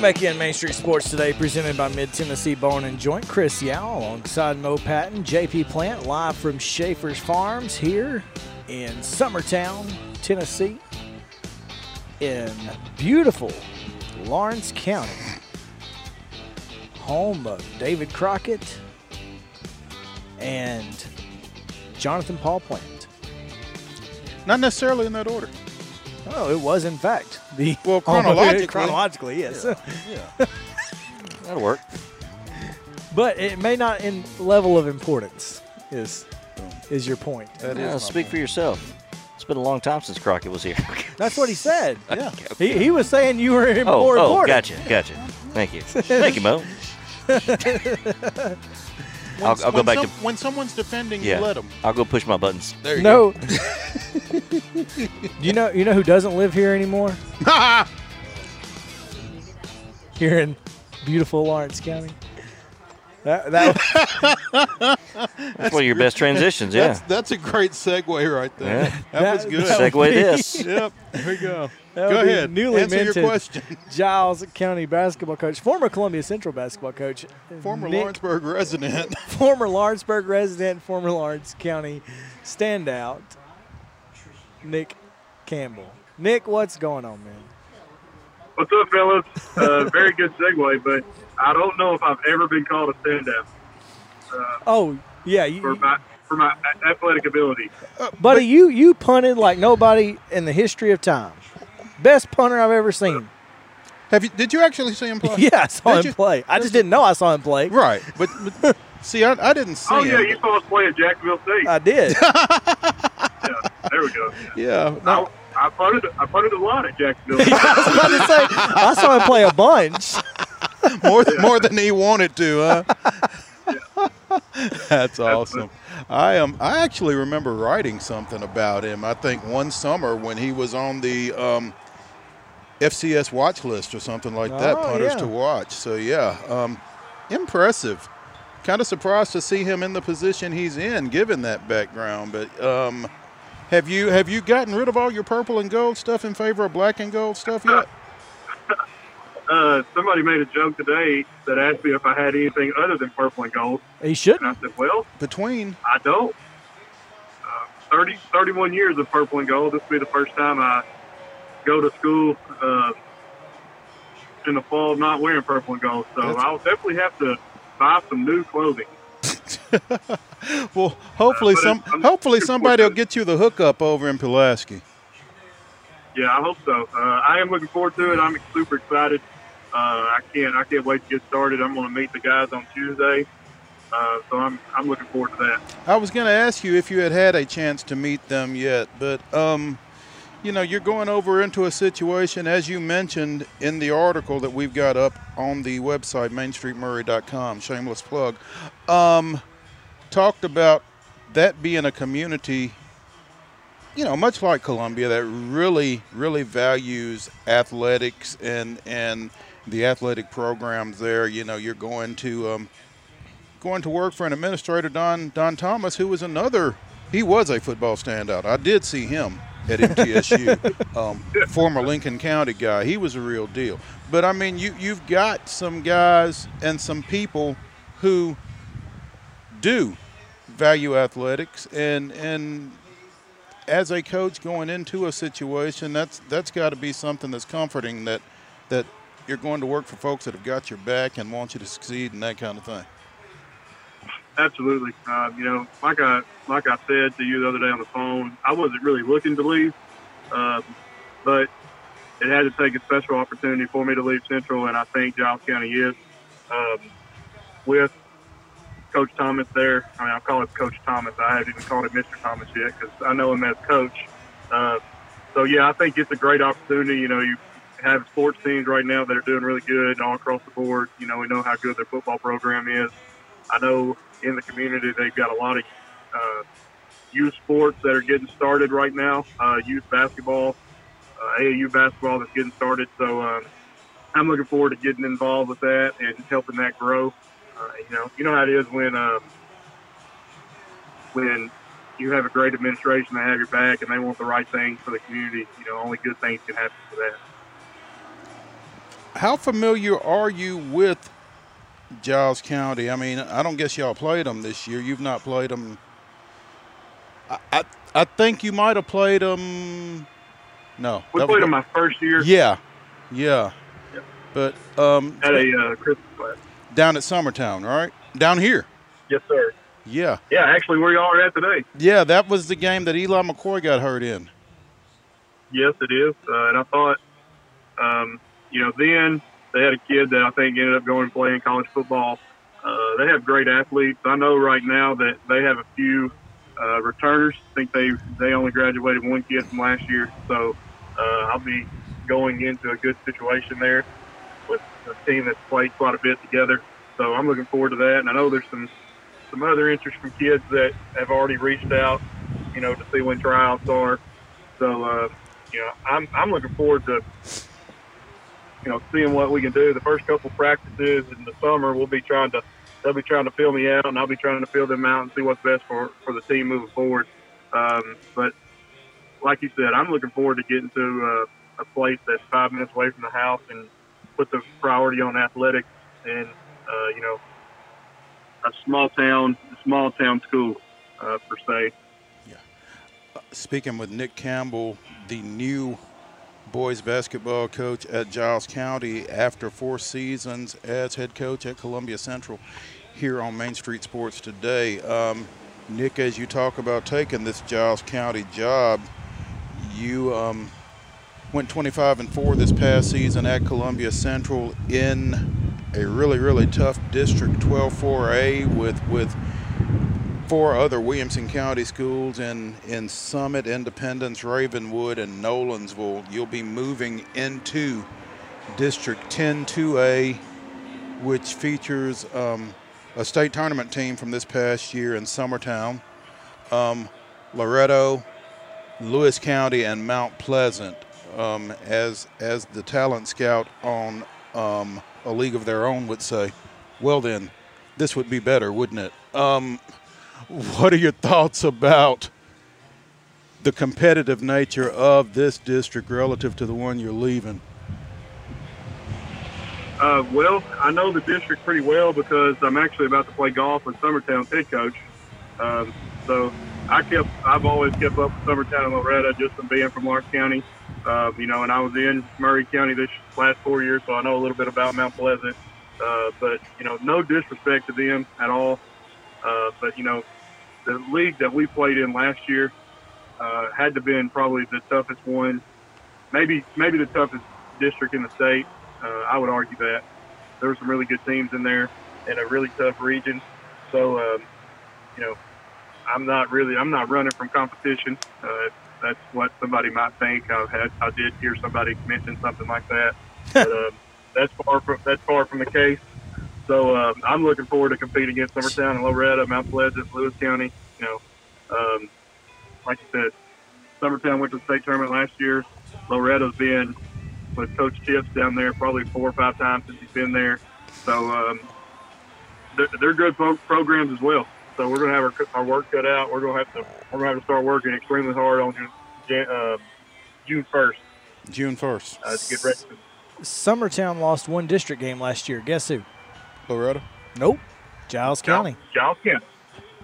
Welcome back in Main Street Sports today, presented by Mid Tennessee Bone and Joint. Chris Yao alongside Mo Patton, JP Plant, live from Schaefer's Farms here in Summertown, Tennessee, in beautiful Lawrence County, home of David Crockett and Jonathan Paul Plant. Not necessarily in that order. Oh, it was in fact the Well, chronologically. chronologically, yes. yeah That'll work. But it may not in level of importance. Is is your point? That Yeah, is speak for yourself. It's been a long time since Crockett was here. That's what he said. Yeah. He, he was saying you were oh, more oh, important. gotcha, gotcha. Thank you, thank you, Mo. I'll- I'll go back some- to- when someone's defending, Yeah, you let them. I'll go push my buttons. There you No. You know you know who doesn't live here anymore? Here in beautiful Lawrence County. That that That's one of your best transitions. Yeah. That's that's a great segue right there. Yeah. That, was That- good. that would Segue be- this. yep. There we go. That would Go ahead. newly Answer your question. Giles County basketball coach, former Columbia Central basketball coach, Former Nick- Lawrenceburg resident. former Lawrenceburg resident, former Lawrence County standout, Nick Campbell. Nick, what's going on, man? What's up, fellas? Uh, very good segue, but I don't know if I've ever been called a standout Oh, yeah, for my for my athletic ability. buddy, you you punted like nobody in the history of time. Best punter I've ever seen. Have you? Did you actually see him play? Yeah, I saw Did him you? play. I just didn't know I saw him play. Right, but, but see, I, I didn't see Oh him. yeah, you saw us play at Jacksonville State. I did. yeah, there we go. yeah. I, No, I punted I punted a lot at Jacksonville. I was about to say I saw him play a bunch. more more than he wanted to, huh? That's awesome. I am. I actually remember writing something about him. I think one summer when he was on the um, FCS watch list or something like that, Oh, punters yeah. to watch. So yeah, um, impressive. Kind of surprised to see him in the position he's in, given that background. But um, have you have you gotten rid of all your purple and gold stuff in favor of black and gold stuff yet? uh, somebody made a joke today that asked me if I had anything other than purple and gold, He shouldn't. I said, "Well, Between I don't." Uh, 30, 31 years of purple and gold. This will be the first time I go to school uh, in the fall not wearing purple and gold. So That's- I'll definitely have to buy some new clothing. Well, hopefully some I'm hopefully somebody will forward to it. get you the hookup over in Pulaski. Yeah, I hope so. Uh, I am looking forward to it. I'm super excited. Uh, I can't I can't wait to get started. I'm going to meet the guys on Tuesday. Uh, so I'm I'm looking forward to that. I was going to ask you if you had had a chance to meet them yet, but um, you know, you're going over into a situation as you mentioned in the article that we've got up on the website mainstreetmaury.com. Shameless plug. Um, talked about that being a community you know, much like Columbia, that really, really values athletics and and the athletic programs there. You know, you're going to um, going to work for an administrator, Don Don Thomas, who was another. He was a football standout. I did see him at MTSU, um, former Lincoln County guy. He was a real deal. But I mean, you you've got some guys and some people who do value athletics and and as a coach going into a situation, that's that's got to be something that's comforting that that you're going to work for folks that have got your back and want you to succeed and that kind of thing. Absolutely. Uh, you know, like I like I said to you the other day on the phone, I wasn't really looking to leave, um, but it had to take a special opportunity for me to leave Central, and I think Giles County is um, with Coach Thomas there. I mean, I'll call him Coach Thomas. I haven't even called him Mr. Thomas yet because I know him as coach. Uh, so yeah, I think it's a great opportunity. You know, you have sports teams right now that are doing really good all across the board. You know, we know how good their football program is. I know in the community they've got a lot of uh, youth sports that are getting started right now. Uh, youth basketball, uh, AAU basketball that's getting started. So um, I'm looking forward to getting involved with that and helping that grow. Uh, you know, you know how it is when um, when you have a great administration, they have your back, and they want the right things for the community. You know, only good things can happen for that. how familiar are you with Giles County? I mean, I don't guess y'all played them this year. You've not played them. I I, I think you might have played them. No, We played them my first year Yeah, yeah. Yep. But um, at a uh, Christmas class. Down at Summertown, right? Down here. Yes, sir. Yeah, Yeah, actually, where y'all are at today. yeah. That was the game that Eli McCoy got hurt in. Yes, it is. Uh, and I thought, um, you know, then they had a kid that I think ended up going and playing college football. Uh, they have great athletes. I know right now that they have a few uh, returners. I think they they only graduated one kid from last year, so uh, I'll be going into a good situation there with a team that's played quite a bit together. So I'm looking forward to that. And I know there's some some other interest from kids that have already reached out, you know, to see when tryouts are. So uh, you know, I'm I'm looking forward to you know seeing what we can do. The first couple practices in the summer, we'll be trying to they'll be trying to fill me out, and I'll be trying to fill them out and see what's best for for the team moving forward. Um, but like you said, I'm looking forward to getting to uh, a place that's five minutes away from the house and put the priority on athletics and uh, you know a small town small town school uh, per se. Yeah. Speaking with Nick Campbell, the new boys basketball coach at Giles County after four seasons as head coach at Columbia Central here on Main Street Sports today. Um, Nick, as you talk about taking this Giles County job, you um, went 25 and 4 this past season at Columbia Central in a really, really tough District 12-4A with with four other Williamson County schools in, in Summit, Independence, Ravenwood, and Nolensville. You'll be moving into District 10 2A, which features um, a state tournament team from this past year in Summertown, um, Loretto, Lewis County, and Mount Pleasant um, as, as the talent scout on um, a league of their own would say. Well, then, this would be better, wouldn't it? Um, what are your thoughts about the competitive nature of this district relative to the one you're leaving? Uh, well, I know the district pretty well because I'm actually about to play golf with Summertown's head coach. Um, so I kept, I've always kept up with Summertown and Loretto just from being from Lawrence County. Uh, you know, and I was in Maury County this last four years, so I know a little bit about Mount Pleasant. Uh, but you know, no disrespect to them at all. Uh, but you know, the league that we played in last year uh, had to been probably the toughest one, maybe maybe the toughest district in the state. Uh, I would argue that there were some really good teams in there in a really tough region. So, um, you know, I'm not really I'm not running from competition. Uh, that's what somebody might think. I've had I did hear somebody mention something like that, but um, that's far from that's far from the case. So um, I'm looking forward to competing against Summertown and Loretto, Mount Pleasant, Lewis County. You know, um, like you said, Summertown went to the state tournament last year. Loretto's been with Coach Chips down there probably four or five times since he's been there. So um, they're, they're good pro- programs as well. So we're going to have our, our work cut out. We're going to have to we're going to have to start working extremely hard on June, uh, June 1st June 1st. uh, to get ready. Summertown lost one district game last year. Guess who? Loretto? Nope. Giles County. Giles County.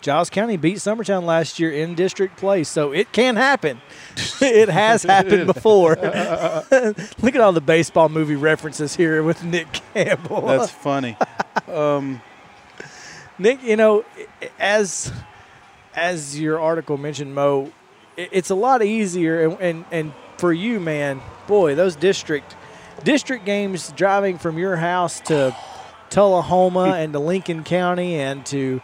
Giles County beat Summertown last year in district play, so it can happen. it has happened before. Look at all the baseball movie references here with Nick Campbell. That's funny. um, Nick, you know, as as your article mentioned, Mo, it- it's a lot easier, and, and and for you, man, boy, those district district games, driving from your house to Tullahoma hmm. and to Lincoln County and to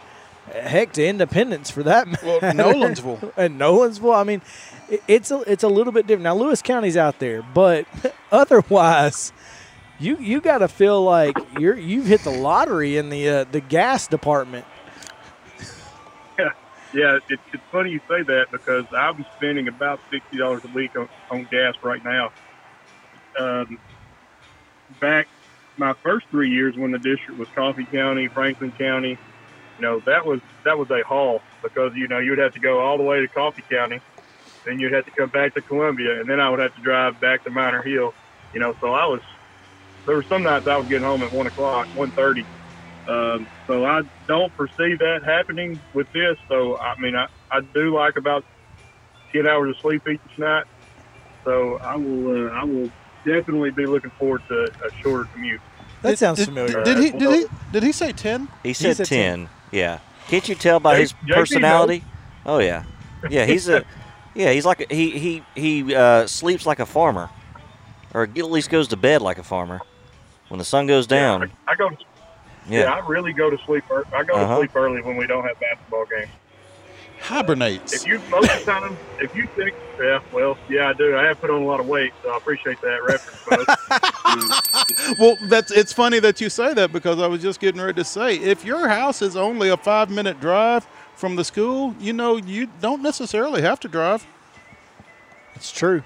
heck to Independence for that matter. well, Nolensville. and Nolensville. I mean, it- it's a it's a little bit different. Now Lewis County's out there, but otherwise, you you got to feel like you're you've hit the lottery in the uh, the gas department. Yeah, it, it's funny you say that because I'm spending about sixty dollars a week on, on gas right now. Um, back my first three years when the district was Coffee County, Franklin County, you know that was that was a haul because you know you'd have to go all the way to Coffee County, then you'd have to come back to Columbia, and then I would have to drive back to Minor Hill. You know, so I was there were some nights I was getting home at one o'clock, one thirty. Um, so I don't foresee that happening with this. So I mean, I, I do like about ten hours of sleep each night. So I will uh, I will definitely be looking forward to a shorter commute. That Did- sounds did, familiar. Did, he? Did he? Did he say ten? He said, said 10. Yeah. Can't you tell by J- his JP personality? Oh yeah. Yeah, he's a yeah, he's like a, he he he uh, sleeps like a farmer. Or at least goes to bed like a farmer. When the sun goes down. Yeah, I, I go. Yeah. Yeah. I really go to sleep. ear- I go Uh-huh. to sleep early when we don't have basketball games. Hibernates. If you most of the time, if you think, yeah, well, yeah, I do. I have put on a lot of weight, so I appreciate that reference. Well, that's it's funny that you say that because I was just getting ready to say if your house is only a five minute drive from the school, you know you don't necessarily have to drive. It's true.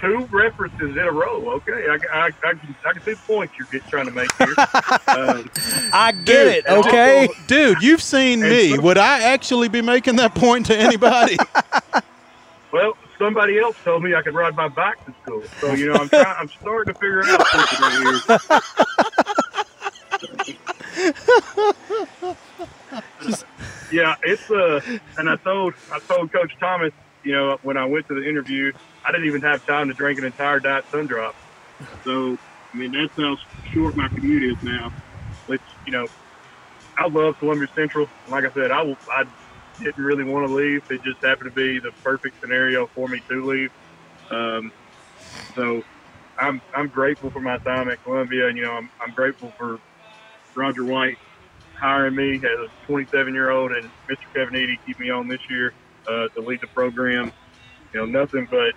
Two references in a row. Okay, I, I, I, can, I can see the point you're get, trying to make here. um, I get it. Okay. also- Dude, you've seen me. Would I actually be making that point to anybody? well, somebody else told me I could ride my bike to school, so you know I'm trying. I'm starting to figure out something here. yeah, it's uh, and I told I told Coach Thomas, you know, when I went to the interview, I didn't even have time to drink an entire diet sun drop. So, I mean, that's how short my commute is now. Which, you know, I love Columbia Central. Like I said, I will, I didn't really want to leave. It just happened to be the perfect scenario for me to leave. Um, so, I'm I'm grateful for my time at Columbia, and you know, I'm I'm grateful for Roger White hiring me as a 27 year old and Mr. Kevin Eady keep me on this year uh, to lead the program. You know, nothing but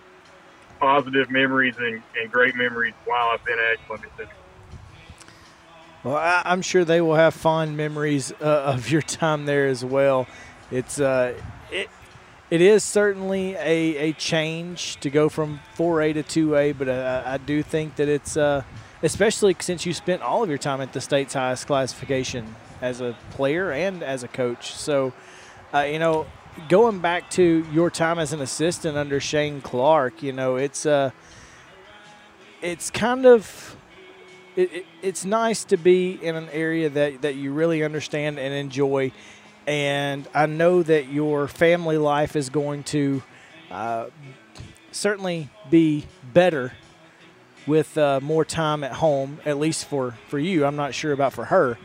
positive memories and, and great memories while I've been at Central. Well, I, I'm sure they will have fond memories uh, of your time there as well. It's uh, it it is certainly a, a change to go from 4A to 2A, but uh, I do think that it's uh, especially since you spent all of your time at the state's highest classification as a player and as a coach. So, uh, you know, going back to your time as an assistant under Shane Clark, you know, it's uh, it's kind of it, it, it's nice to be in an area that, that you really understand and enjoy. And I know that your family life is going to uh, certainly be better with uh, more time at home, at least for, for you. I'm not sure about for her.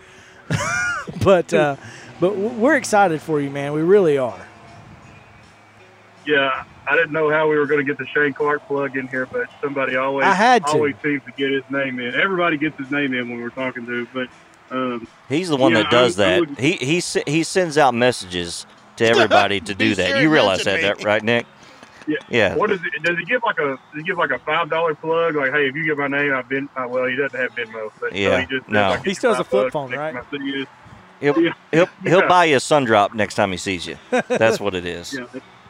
but uh, but we're excited for you, man. We really are. Yeah, I didn't know how we were going to get the Shane Clark plug in here, but somebody always I had to. always seems to get his name in. Everybody gets his name in when we're talking to, but um, He's the one Yeah, that does I- I that. would- he he he sends out messages to everybody to do that. sure You realize that, that right, Nick? Yeah. Yeah. What is it? Does he give like a? Does he give like a five dollar plug? Like, hey, if you get my name, I've been. Uh, well, he doesn't have Venmo, but so Yeah, he just no. says, He still has a flip phone, right? to is- He'll Yeah. he'll he'll Yeah. buy you a sun drop next time he sees you. That's what it is. Yeah,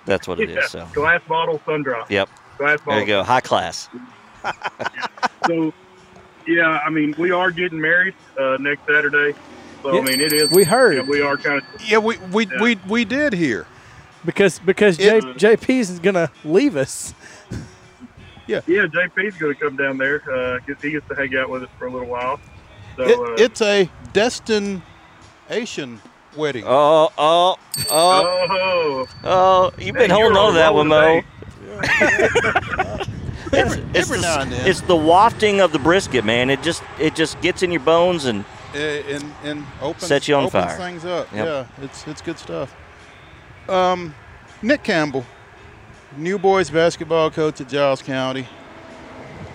That's what it yeah. is. So glass bottle sun drop. Yep. Glass bottle. there you go. High class. So, yeah, I mean, we are getting married uh, next Saturday. So Yeah, I mean, it is. we heard. you know, we are kind of. yeah, we we, Yeah. we we did hear. Because because J, It- JP's is going to leave us. Yeah, Yeah, JP's going to come down there because he gets to hang out with us for a little while. So It, uh, it's a destination wedding. Oh oh oh oh, oh! You've been Man, holding you're on to that one, a Mo. It's, it's, every the, now and then. it's the wafting of the brisket, man. It just it just gets in your bones and and and opens, Set you on opens fire. things up. Yep. Yeah, it's it's good stuff. Um, Nick Campbell, new boys basketball coach at Giles County,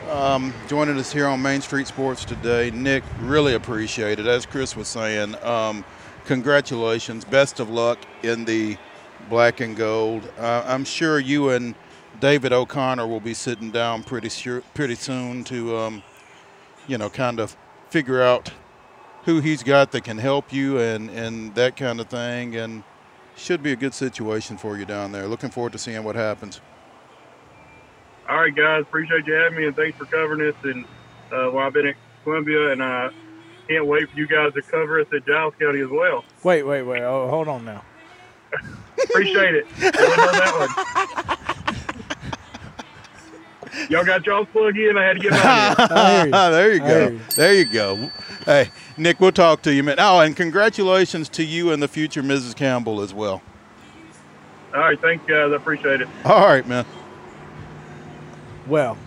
um, joining us here on Main Street Sports today. Nick, really appreciate it. As Chris was saying, um, congratulations, best of luck in the black and gold. Uh, I'm sure you and David O'Connor will be sitting down pretty sure, pretty soon to, um, you know, kind of figure out who he's got that can help you and, and that kind of thing. And should be a good situation for you down there. Looking forward to seeing what happens. all right, guys. Appreciate you having me, and thanks for covering us. And uh, while I've been at Columbia, and I can't wait for you guys to cover us at Giles County as well. Wait, wait, wait. Oh, hold on now. Appreciate it. I didn't know that one. y'all got y'all's plug in. I had to get mine in. I hear you. there you go. you. There you go. Hey, Nick, we'll talk to you, man. Oh, and congratulations to you and the future Mrs. Campbell as well. All right, thank you guys. I appreciate it. All right, man. Well,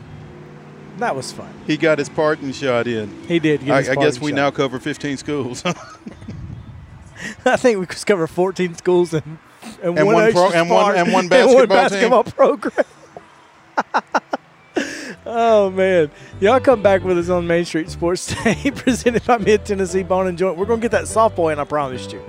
that was fun. He got his parting shot in. He did. Get I, I guess we shot. now cover 15 schools I think we could cover 14 schools and and, And one extra pro- and one- and one and one basketball program. oh man, y'all come back with us on Main Street Sports Day, presented by Mid Tennessee Bone and Joint. We're gonna get that softball in. I promised you.